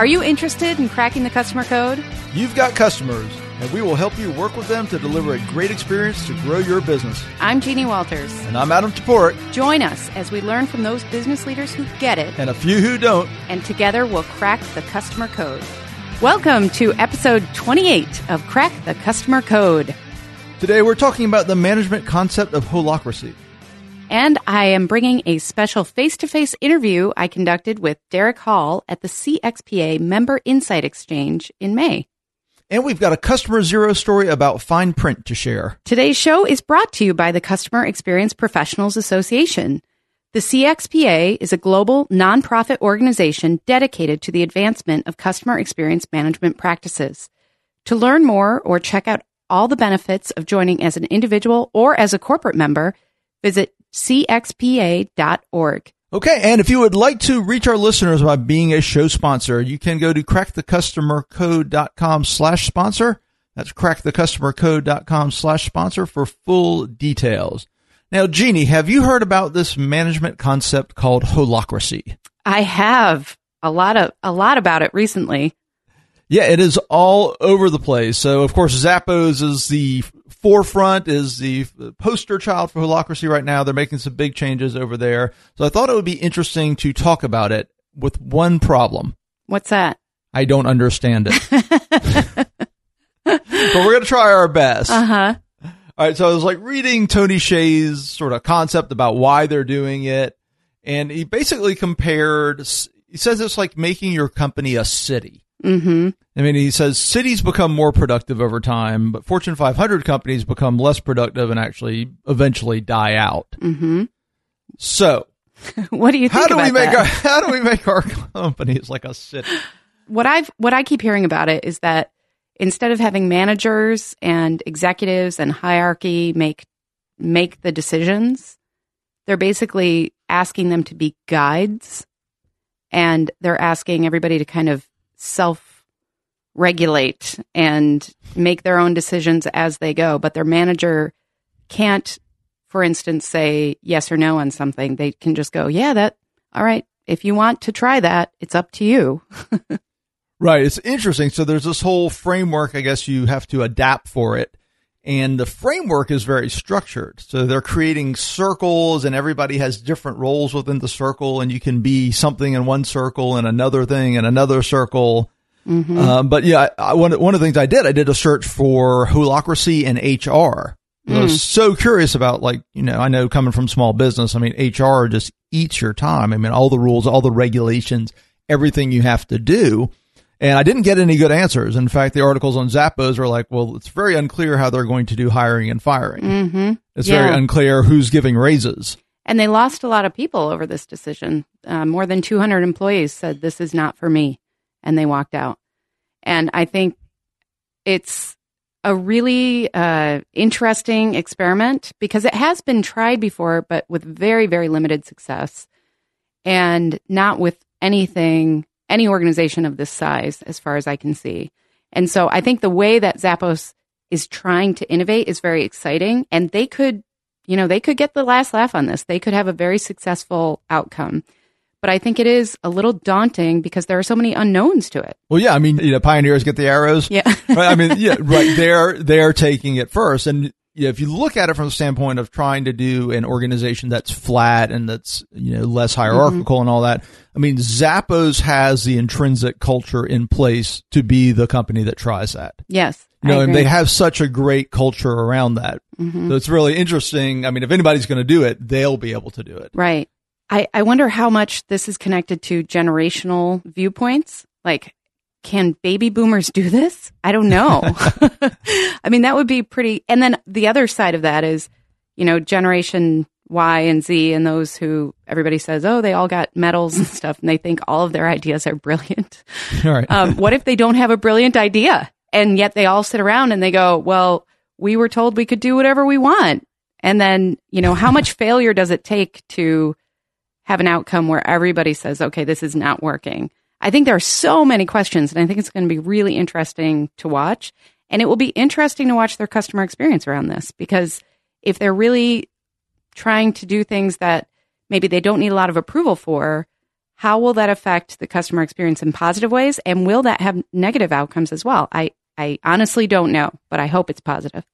Are you interested in cracking the customer code? You've got customers, and we will help you work with them to deliver a great experience to grow your business. I'm Jeannie Walters. And I'm Adam Toporek, Join us as we learn from those business leaders who get it, and a few who don't. and together we'll crack the customer code. Welcome to episode 28 of Crack the Customer Code. Today we're talking about the management concept of holacracy. And I am bringing a special face to face interview I conducted with Derrick Hall at the CXPA Member Insight Exchange in May. And we've got a customer zero story about fine print to share. Today's show is brought to you by the Customer Experience Professionals Association. The CXPA is a global nonprofit organization dedicated to the advancement of customer experience management practices. To learn more or check out all the benefits of joining as an individual or as a corporate member, visit cxpa.org. Okay, and if you would like to reach our listeners by being a show sponsor, you can go to crackthecustomercode.com slash sponsor. That's crackthecustomercode.com slash sponsor for full details. Now, Jeannie, have you heard about this management concept called holacracy? I have a lot of a lot about it recently. Yeah, it is all over the place. So, of course, Zappos is the forefront, is the poster child for holacracy right now. They're making some big changes over there. So I thought it would be interesting to talk about it with one problem. What's that? I don't understand it. but we're going to try our best. Uh huh. All right. So I was like reading Tony Hsieh's sort of concept about why they're doing it. And he basically compared, he says it's like making your company a city. Mm-hmm. I mean, he says cities become more productive over time, but Fortune 500 companies become less productive and actually eventually die out. Mm-hmm. So, What do you think how do we make that? our how do we make our companies like a city? what I've what I keep hearing about it is that instead of having managers and executives and hierarchy make make the decisions, they're basically asking them to be guides and they're asking everybody to kind of self regulate and make their own decisions as they go, but their manager can't for instance say yes or no on something. They can just go, "Yeah, that all right. If you want to try that, it's up to you." Right. It's interesting. So there's this whole framework. I guess you have to adapt for it. And the framework is very structured. So they're creating circles and everybody has different roles within the circle and you can be something in one circle and another thing in another circle. Um, but yeah, I, one, one of the things I did, I did a search for holacracy and HR. I was so curious about like, you know, I know coming from small business, I mean, HR just eats your time. I mean, all the rules, all the regulations, everything you have to do. And I didn't get any good answers. In fact, the articles on Zappos were like, well, it's very unclear how they're going to do hiring and firing. Mm-hmm. It's Yeah. very unclear who's giving raises. And they lost a lot of people over this decision. Uh, more than 200 employees said, This is not for me. And they walked out. And I think it's a really uh, interesting experiment because it has been tried before, but with very, very limited success and not with anything, any organization of this size, as far as I can see. And so I think the way that Zappos is trying to innovate is very exciting. And they could, you know, they could get the last laugh on this. They could have a very successful outcome. But I think it is a little daunting because there are so many unknowns to it. Well, yeah, I mean, you know, pioneers get the arrows. Yeah. right. I mean, yeah, right. They're, they're taking it first. And yeah, if you look at it from the standpoint of trying to do an organization that's flat and that's, you know, less mm-hmm. hierarchical and all that, I mean, Zappos has the intrinsic culture in place to be the company that tries that. Yes. You know, and they have such a great culture around that. Mm-hmm. So it's really interesting. I mean, if anybody's going to do it, they'll be able to do it. Right. I, I wonder how much this is connected to generational viewpoints. Like, can baby boomers do this? I don't know. I mean, that would be pretty. And then the other side of that is, you know, generation Y and Z and those who everybody says, oh, they all got medals and stuff, and they think all of their ideas are brilliant. All right. Um, what if they don't have a brilliant idea? And yet they all sit around and they go, well, we were told we could do whatever we want. And then, you know, how much failure does it take to have an outcome where everybody says, okay, this is not working? I think there are so many questions, and I think it's going to be really interesting to watch. And it will be interesting to watch their customer experience around this because if they're really trying to do things that maybe they don't need a lot of approval for, how will that affect the customer experience in positive ways? And will that have negative outcomes as well? I, I honestly don't know, but I hope it's positive.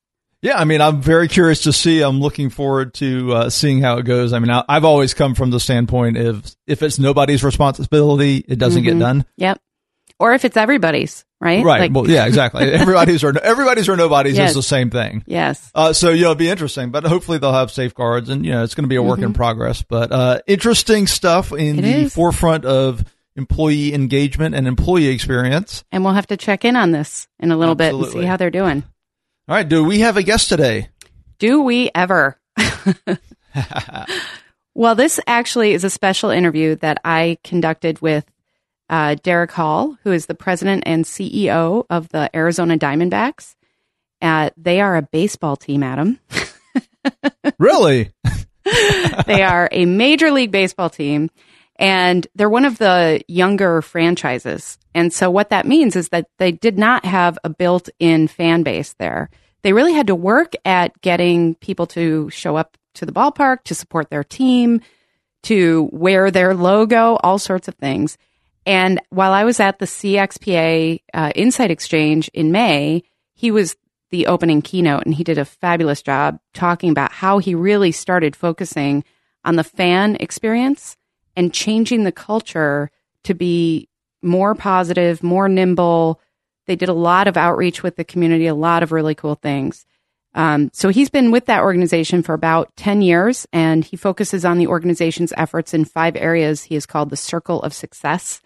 Yeah, I mean, I'm very curious to see. I'm looking forward to uh, seeing how it goes. I mean, I, have always come from the standpoint of if it's nobody's responsibility, it doesn't mm-hmm. get done. Yep. Or if it's everybody's, right? Right. Like, well, yeah, exactly. everybody's or everybody's or nobody's yes. is the same thing. Yes. Uh, so know, it'll be interesting, but hopefully they'll have safeguards, and you know, it's going to be a work mm-hmm. in progress. But uh, interesting stuff in it the is. forefront of employee engagement and employee experience. And we'll have to check in on this in a little Absolutely. bit and see how they're doing. All right. Do we have a guest today? Do we ever? well, this actually is a special interview that I conducted with uh, Derrick Hall, who is the president and CEO of the Arizona Diamondbacks. Uh, they are a baseball team, Adam. really? they are a major league baseball team, and they're one of the younger franchises. And so, what that means is that they did not have a built in fan base there. They really had to work at getting people to show up to the ballpark, to support their team, to wear their logo, all sorts of things. And while I was at the CXPA uh, Insight Exchange in May, he was the opening keynote and he did a fabulous job talking about how he really started focusing on the fan experience and changing the culture to be more positive, more nimble. They did a lot of outreach with the community, a lot of really cool things. Um, so he's been with that organization for about 10 years and he focuses on the organization's efforts in five areas he has called the circle of success.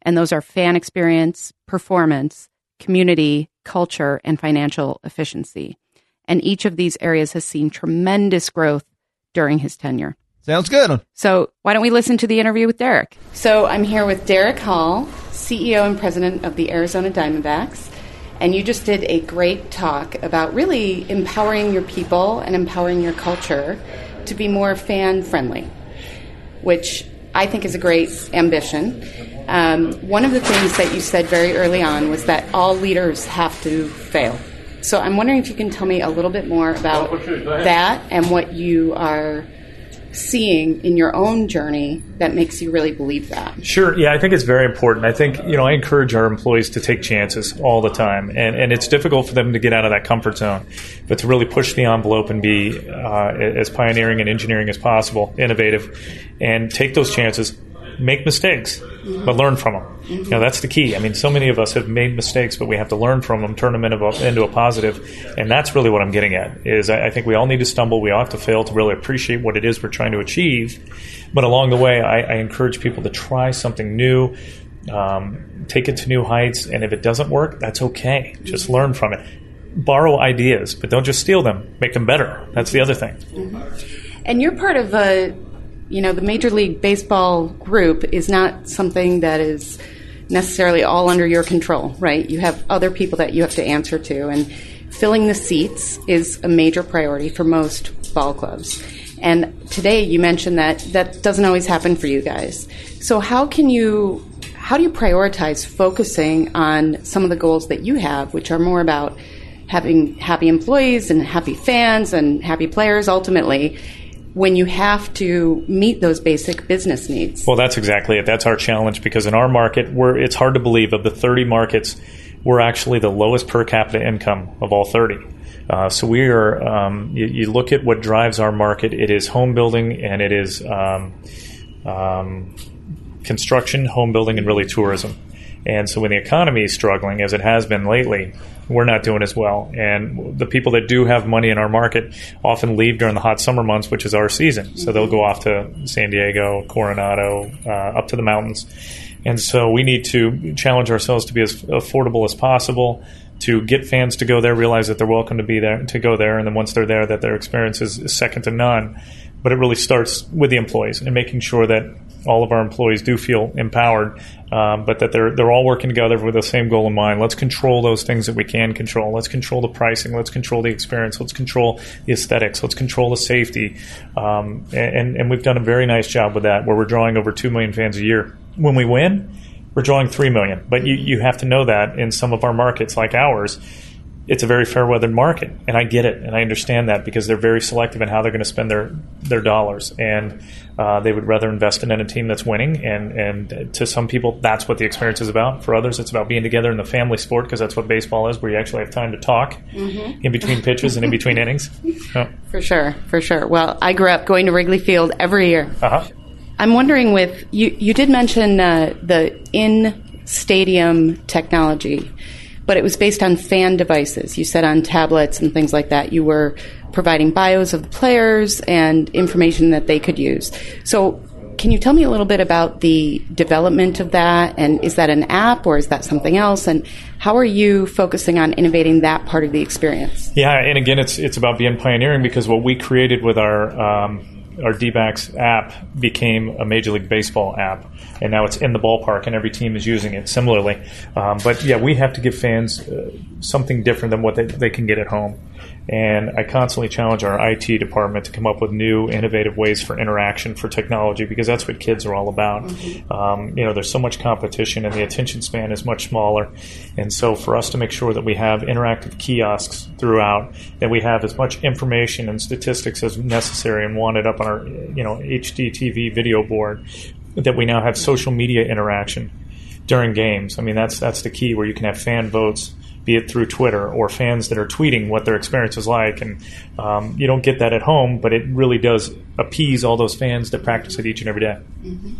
And those are fan experience, performance, community, culture, and financial efficiency. And each of these areas has seen tremendous growth during his tenure. Sounds good. So, why don't we listen to the interview with Derrick? So, I'm here with Derrick Hall, CEO and president of the Arizona Diamondbacks. And you just did a great talk about really empowering your people and empowering your culture to be more fan friendly, which I think is a great ambition. Um, one of the things that you said very early on was that all leaders have to fail. So I'm wondering if you can tell me a little bit more about that and what you are seeing in your own journey that makes you really believe that? Sure. Yeah, I think it's very important. I think, you know, I encourage our employees to take chances all the time. And, and it's difficult for them to get out of that comfort zone, but to really push the envelope and be uh, as pioneering and engineering as possible, innovative, and take those chances make mistakes, mm-hmm. but learn from them. Mm-hmm. You know, that's the key. I mean, so many of us have made mistakes, but we have to learn from them, turn them into a, into a positive, and that's really what I'm getting at. Is I, I think we all need to stumble, we all have to fail to really appreciate what it is we're trying to achieve. But along the way, I, I encourage people to try something new, um, take it to new heights, and if it doesn't work, that's okay. Just learn from it. Borrow ideas, but don't just steal them. Make them better. That's the other thing. Mm-hmm. And you're part of a you know, the Major League Baseball group is not something that is necessarily all under your control, right? You have other people that you have to answer to, and filling the seats is a major priority for most ball clubs. And today you mentioned that that doesn't always happen for you guys. So how can you how do you prioritize focusing on some of the goals that you have, which are more about having happy employees and happy fans and happy players ultimately, when you have to meet those basic business needs. Well, that's exactly it. That's our challenge because in our market, we're, it's hard to believe of the 30 markets, we're actually the lowest per capita income of all 30. Uh, so we are. Um, you, you, look at what drives our market. It is home building and it is um, um, construction, home building, and really tourism. And so when the economy is struggling, as it has been lately, we're not doing as well. And the people that do have money in our market often leave during the hot summer months, which is our season. So they'll go off to San Diego, Coronado, uh, up to the mountains. And so we need to challenge ourselves to be as affordable as possible, to get fans to go there, realize that they're welcome to be there, to go there, and then once they're there, that their experience is second to none but it really starts with the employees and making sure that all of our employees do feel empowered, um, but that they're they're all working together with the same goal in mind. Let's control those things that we can control. Let's control the pricing. Let's control the experience. Let's control the aesthetics. Let's control the safety. Um, and and we've done a very nice job with that, where we're drawing over two million fans a year. When we win, we're drawing three million. But you you have to know that in some of our markets like ours it's a very fair weather market, and I get it, and I understand that because they're very selective in how they're going to spend their their dollars, and uh, they would rather invest in a team that's winning. And and to some people, that's what the experience is about. For others, it's about being together in the family sport because that's what baseball is, where you actually have time to talk mm-hmm. in between pitches and in between innings. Oh. For sure, for sure. Well, I grew up going to Wrigley Field every year. Uh-huh. I'm wondering with you. You did mention uh, the in stadium technology but it was based on fan devices. You said on tablets and things like that. You were providing bios of the players and information that they could use. So, can you tell me a little bit about the development of that? And is that an app or is that something else? And how are you focusing on innovating that part of the experience? Yeah, and again, it's it's about being pioneering because what we created with our um, our D-backs app became a Major League Baseball app, and now it's in the ballpark, and every team is using it similarly. Um, but yeah, we have to give fans uh, something different than what they, they can get at home. And I constantly challenge our IT department to come up with new, innovative ways for interaction for technology because that's what kids are all about. Mm-hmm. Um, you know, there's so much competition, and the attention span is much smaller. And so, for us to make sure that we have interactive kiosks throughout, that we have as much information and statistics as necessary and wanted up on our, you know, HD TV video board, that we now have social media interaction during games. I mean, that's that's the key where you can have fan votes be it through Twitter or fans that are tweeting what their experience is like. And um, you don't get that at home, but it really does appease all those fans that practice it each and every day. Mm-hmm.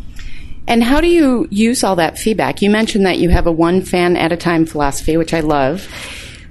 And how do you use all that feedback? You mentioned that you have a one fan at a time philosophy, which I love.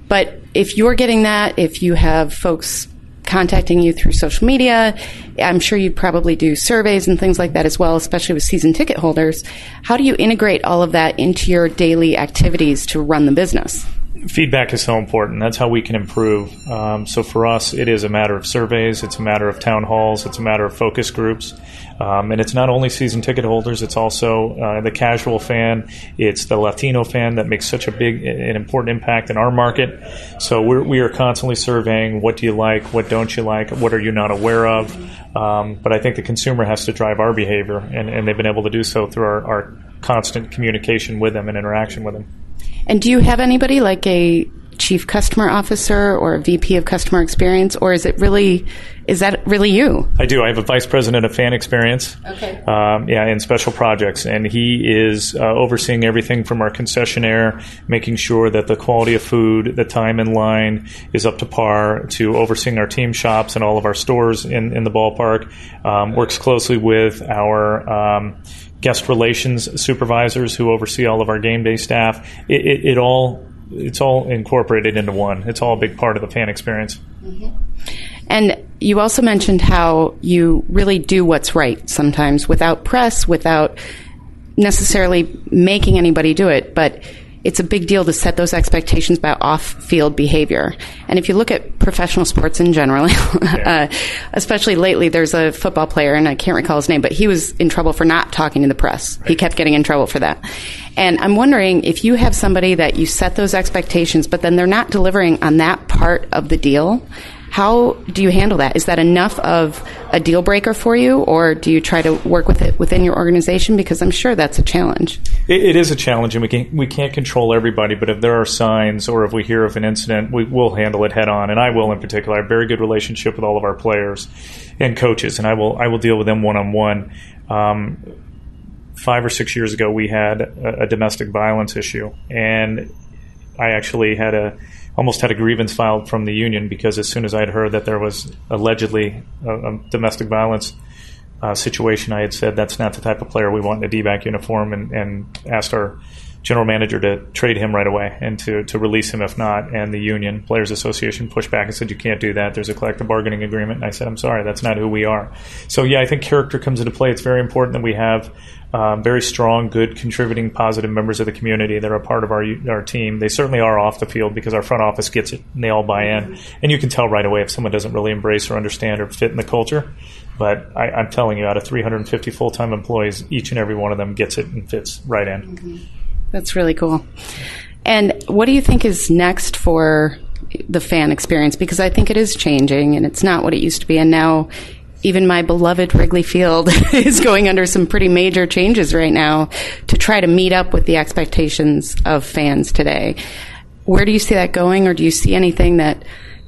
But if you're getting that, if you have folks contacting you through social media, I'm sure you probably do surveys and things like that as well, especially with season ticket holders. How do you integrate all of that into your daily activities to run the business? Feedback is so important. That's how we can improve. Um, so for us, it is a matter of surveys, it's a matter of town halls, it's a matter of focus groups, um, and it's not only season ticket holders. It's also uh, the casual fan. It's the Latino fan that makes such a big and important impact in our market. So we're, we are constantly surveying what do you like, what don't you like, what are you not aware of. Um, but I think the consumer has to drive our behavior, and, and they've been able to do so through our, our constant communication with them and interaction with them. And do you have anybody like a chief customer officer or a VP of customer experience, or is it really is that really you? I do. I have a vice president of fan experience. Okay. Um, yeah, in special projects, and he is uh, overseeing everything from our concessionaire, making sure that the quality of food, the time in line is up to par, to overseeing our team shops and all of our stores in in the ballpark. Um, works closely with our um, guest relations supervisors who oversee all of our game day staff. It, it, it all it's all incorporated into one. It's all a big part of the fan experience. Mm-hmm. And you also mentioned how you really do what's right sometimes without press, without necessarily making anybody do it, but it's a big deal to set those expectations about off-field behavior. And if you look at professional sports in general, uh, especially lately, there's a football player, and I can't recall his name, but he was in trouble for not talking to the press. Right. He kept getting in trouble for that. And I'm wondering if you have somebody that you set those expectations, but then they're not delivering on that part of the deal, how do you handle that? Is that enough of a deal breaker for you, or do you try to work with it within your organization? Because I'm sure that's a challenge. it, it is a challenge, and we can we can't control everybody. But if there are signs, or if we hear of an incident, we will handle it head on, and I will in particular. I have a very good relationship with all of our players and coaches, and I will I will deal with them one on one. Five or six years ago, we had a, a domestic violence issue, and I actually had a almost had a grievance filed from the union because as soon as I had heard that there was allegedly a, a domestic violence uh, situation, I had said that's not the type of player we want in a D-back uniform, and, and asked our general manager to trade him right away and to, to release him if not. And the union, Players Association, pushed back and said, you can't do that. There's a collective bargaining agreement. And I said, I'm sorry, that's not who we are. So, yeah, I think character comes into play. It's very important that we have um, very strong, good, contributing, positive members of the community that are a part of our our team. They certainly are off the field because our front office gets it and they all buy in. And you can tell right away if someone doesn't really embrace or understand or fit in the culture. But I, am telling you, out of 350 full time employees, each and every one of them gets it and fits right in. Mm-hmm. That's really cool. And what do you think is next for the fan experience? Because I think it is changing and it's not what it used to be. And now even my beloved Wrigley Field is going under some pretty major changes right now to try to meet up with the expectations of fans today. Where do you see that going, or do you see anything that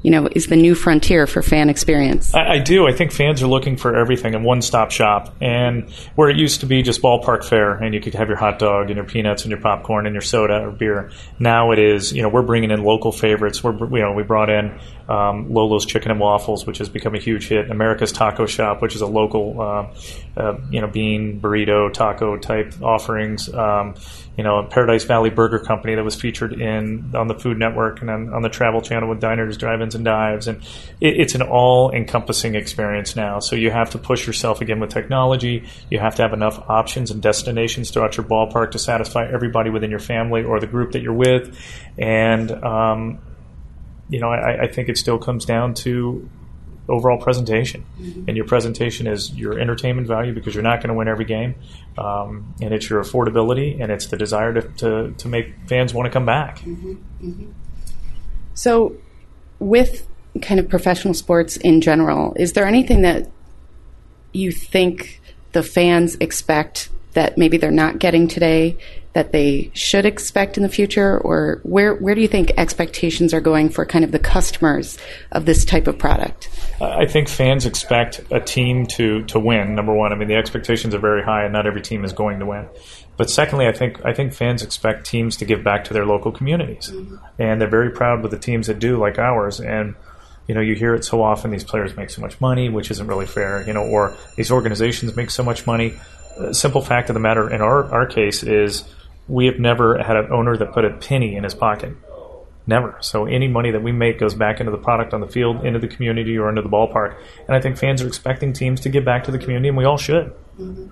you know, is the new frontier for fan experience. I, I do. I think fans are looking for everything in one stop shop. And where it used to be just ballpark fare and you could have your hot dog and your peanuts and your popcorn and your soda or beer, now it is, you know, we're bringing in local favorites. We're, you know, we brought in um, Lolo's Chicken and Waffles, which has become a huge hit. America's Taco Shop, which is a local, uh, uh, you know, bean, burrito, taco type offerings. Um, you know, Paradise Valley Burger Company that was featured in on the Food Network and on, on the Travel Channel with diners, drive-ins, and dives, and it, it's an all-encompassing experience now. So you have to push yourself again with technology. You have to have enough options and destinations throughout your ballpark to satisfy everybody within your family or the group that you're with, and um, you know, I, I think it still comes down to overall presentation. Mm-hmm. And your presentation is your entertainment value because you're not going to win every game. Um, and it's your affordability and it's the desire to, to, to make fans want to come back. Mm-hmm. Mm-hmm. So, with kind of professional sports in general, is there anything that you think the fans expect that maybe they're not getting today that they should expect in the future? Or where where do you think expectations are going for kind of the customers of this type of product? I think fans expect a team to to win number 1 I mean the expectations are very high and not every team is going to win but secondly I think I think fans expect teams to give back to their local communities mm-hmm. and they're very proud with the teams that do like ours and you know, you hear it so often. These players make so much money, which isn't really fair. You know, or these organizations make so much money. The simple fact of the matter in our our case is we have never had an owner that put a penny in his pocket. Never. So any money that we make goes back into the product on the field, into the community, or into the ballpark. And I think fans are expecting teams to give back to the community, and we all should. Mm-hmm.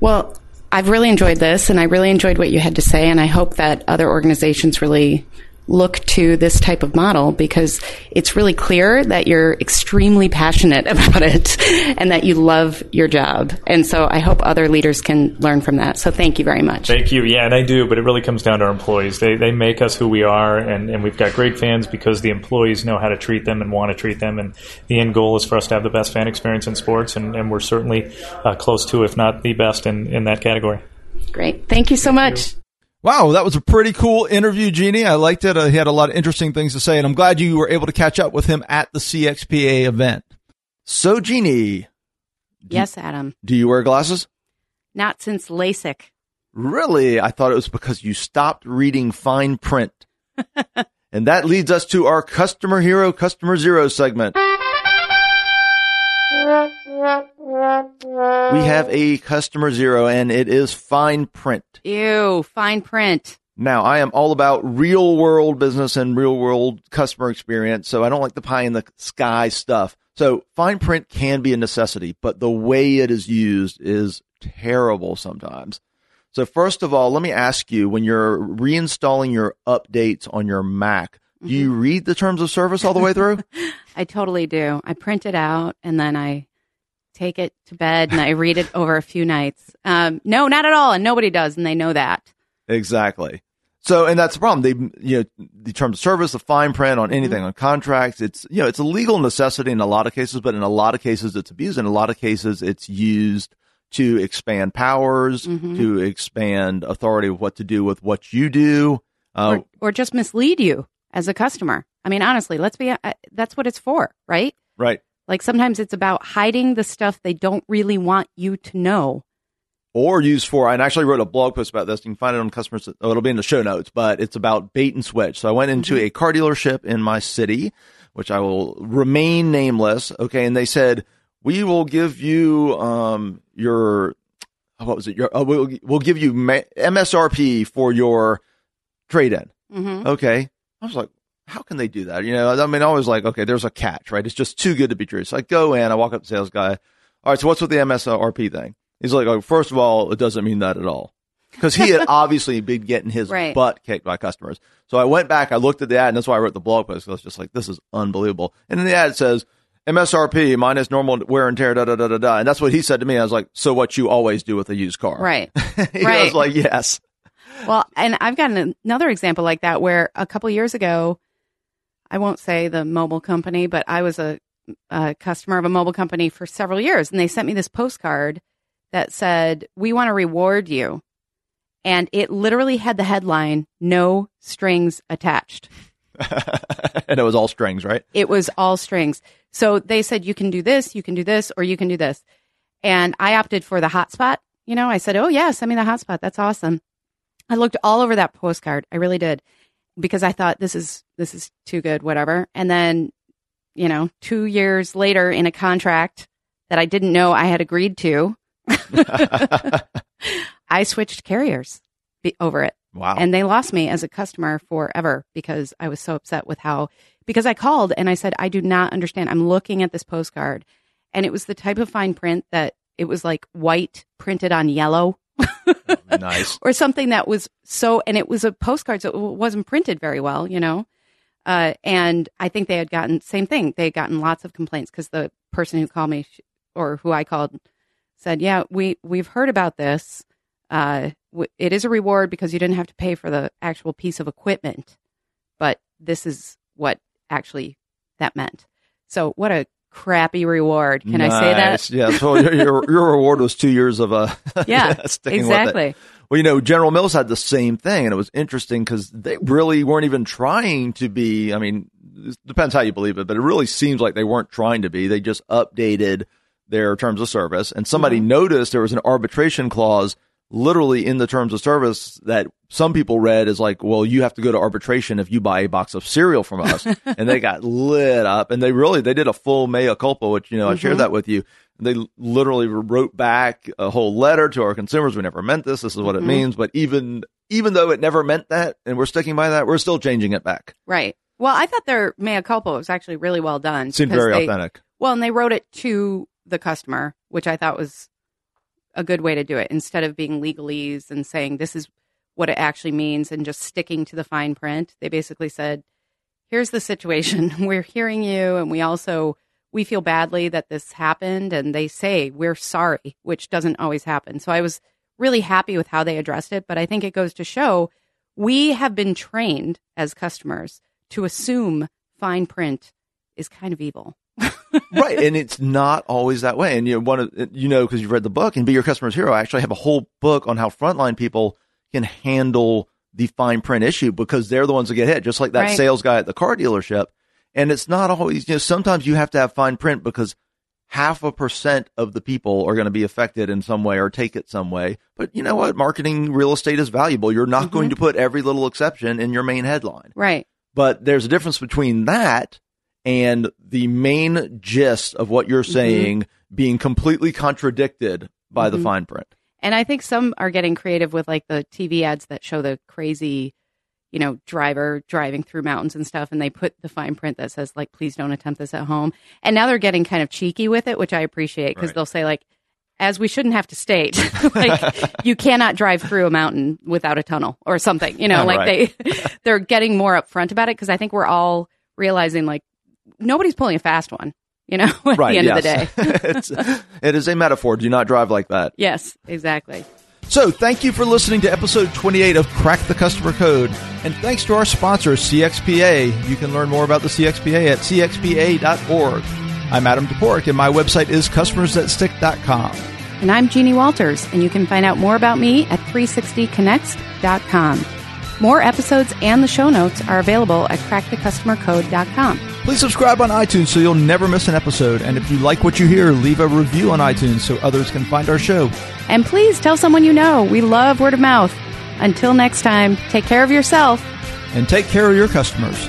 Well, I've really enjoyed this, and I really enjoyed what you had to say, and I hope that other organizations really look to this type of model because it's really clear that you're extremely passionate about it and that you love your job. And so I hope other leaders can learn from that. So thank you very much. Thank you. Yeah, and I do, but it really comes down to our employees. They, they make us who we are, and, and we've got great fans because the employees know how to treat them and want to treat them. And the end goal is for us to have the best fan experience in sports, and, and we're certainly uh, close to, if not the best, in, in that category. Great. Thank you so Thank much. You. Wow, that was a pretty cool interview, Jeannie. I liked it. Uh, he had a lot of interesting things to say, and I'm glad you were able to catch up with him at the CXPA event. So, Jeannie. Yes, Adam. Do you wear glasses? Not since LASIK. Really? I thought it was because you stopped reading fine print. and that leads us to our customer hero, customer zero segment. We have a customer zero and it is fine print. Ew, fine print. Now, I am all about real world business and real world customer experience, so I don't like the pie in the sky stuff. So fine print can be a necessity, but the way it is used is terrible sometimes. So first of all, let me ask you, when you're reinstalling your updates on your Mac, do you mm-hmm. read the terms of service all the way through? I totally do. I print it out and then I take it to bed and I read it over a few nights. Um, no, not at all. And nobody does. And they know that. Exactly. So, and that's the problem. They, you know, the terms of service, the fine print on anything mm-hmm. on contracts, it's, you know, it's a legal necessity in a lot of cases, but in a lot of cases it's abused. In a lot of cases it's used to expand powers, mm-hmm. to expand authority of what to do with what you do. Uh, or, or just mislead you as a customer. I mean, honestly, let's be, uh, that's what it's for, right? Right. Like sometimes it's about hiding the stuff they don't really want you to know. Or use for, I actually wrote a blog post about this. You can find it on customers. Oh, it'll be in the show notes, but it's about bait and switch. So I went into mm-hmm. a car dealership in my city, which I will remain nameless. Okay. And they said, we will give you, um, your, what was it? Your, uh, we'll, we'll give you ma- MSRP for your trade in. hmm Okay. I was like, how can they do that? You know, I mean, I was like, okay, there's a catch, right? It's just too good to be true. So I go in, I walk up to the sales guy. All right. So what's with the MSRP thing? He's like, oh, first of all, it doesn't mean that at all. Cause he had obviously been getting his Right. butt kicked by customers. So I went back, I looked at the ad and that's why I wrote the blog post. I was just like, this is unbelievable. And in the ad it says MSRP minus normal wear and tear, da, da, da, da, da. And that's what he said to me. I was like, so what you always do with a used car. Right. he Right. was like, yes. Well, and I've got an- another example like that where a couple years ago, I won't say the mobile company, but I was a, a customer of a mobile company for several years, and they sent me this postcard that said, "We want to reward you," and it literally had the headline "No strings attached." and it was all strings, right? It was all strings. So they said, you can do this, you can do this, or you can do this. And I opted for the hotspot. You know, I said, oh, yeah, send me the hotspot. That's awesome. I looked all over that postcard. I really did because I thought this is, this is too good, whatever. And then, you know, two years later in a contract that I didn't know I had agreed to, I switched carriers be- over it Wow. and they lost me as a customer forever because I was so upset with how because I called and I said I do not understand. I'm looking at this postcard and it was the type of fine print that it was like white printed on yellow nice. or something that was so and it was a postcard so it wasn't printed very well, you know. Uh, and I think they had gotten same thing. They had gotten lots of complaints because the person who called me or who I called said, "Yeah, we we've heard about this. Uh, w- it is a reward because you didn't have to pay for the actual piece of equipment, but this is what actually that meant. So what a crappy reward. Can I say that? Yeah. So your, your your reward was two years of uh Yeah, with it. exactly. Well, you know, General Mills had the same thing, and it was interesting because they really weren't even trying to be. I mean, it depends how you believe it, but it really seems like they weren't trying to be. They just updated their terms of service, and somebody Mm-hmm. noticed there was an arbitration clause literally in the terms of service that some people read is like, well, you have to go to arbitration if you buy a box of cereal from us. and they got lit up and they really, they did a full mea culpa, which, you know, I shared Mm-hmm. that with you. They literally wrote back a whole letter to our consumers. We never meant this. This is what Mm-hmm. it means. But even, even though it never meant that and we're sticking by that, we're still changing it back. Right. Well, I thought their mea culpa was actually really well done. Seemed very they- authentic. Well, and they wrote it to the customer, which I thought was a good way to do it instead of being legalese and saying this is what it actually means and just sticking to the fine print. They basically said, here's the situation. We're hearing you and we also we feel badly that this happened and they say we're sorry, which doesn't always happen. So I was really happy with how they addressed it, but I think it goes to show we have been trained as customers to assume fine print is kind of evil. Right. And it's not always that way. And you know, one of, you know, cause you've read the book and be your customer's hero. I actually have a whole book on how frontline people can handle the fine print issue because they're the ones that get hit, just like that Right. sales guy at the car dealership. And it's not always, you know, sometimes you have to have fine print because half a percent of the people are going to be affected in some way or take it some way. But you know what? Marketing real estate is valuable. You're not going mm-hmm. to put every little exception in your main headline. Right. But there's a difference between that and the main gist of what you're mm-hmm. saying being completely contradicted by the mm-hmm. fine print. And I think some are getting creative with like the TV ads that show the crazy, you know, driver driving through mountains and stuff. And they put the fine print that says, like, please don't attempt this at home. And now they're getting kind of cheeky with it, which I appreciate because Right. they'll say, like, as we shouldn't have to state, like, you cannot drive through a mountain without a tunnel or something, you know, like Right. they, they're getting more upfront about it because I think we're all realizing, like, nobody's pulling a fast one, you know, at right. the end yes. of the day. it's, it is a metaphor. Do not drive like that. yes, exactly. So, thank you for listening to episode 28 of Crack the Customer Code. And thanks to our sponsor, CXPA. You can learn more about the CXPA at cxpa.org. I'm Adam Toporek, and my website is customersthatstick.com. And I'm Jeannie Walters, and you can find out more about me at 360connects.com. More episodes and the show notes are available at crackthecustomercode.com. Please subscribe on iTunes so you'll never miss an episode. And if you like what you hear, leave a review on iTunes so others can find our show. And please tell someone you know. We love word of mouth. Until next time, take care of yourself. And take care of your customers.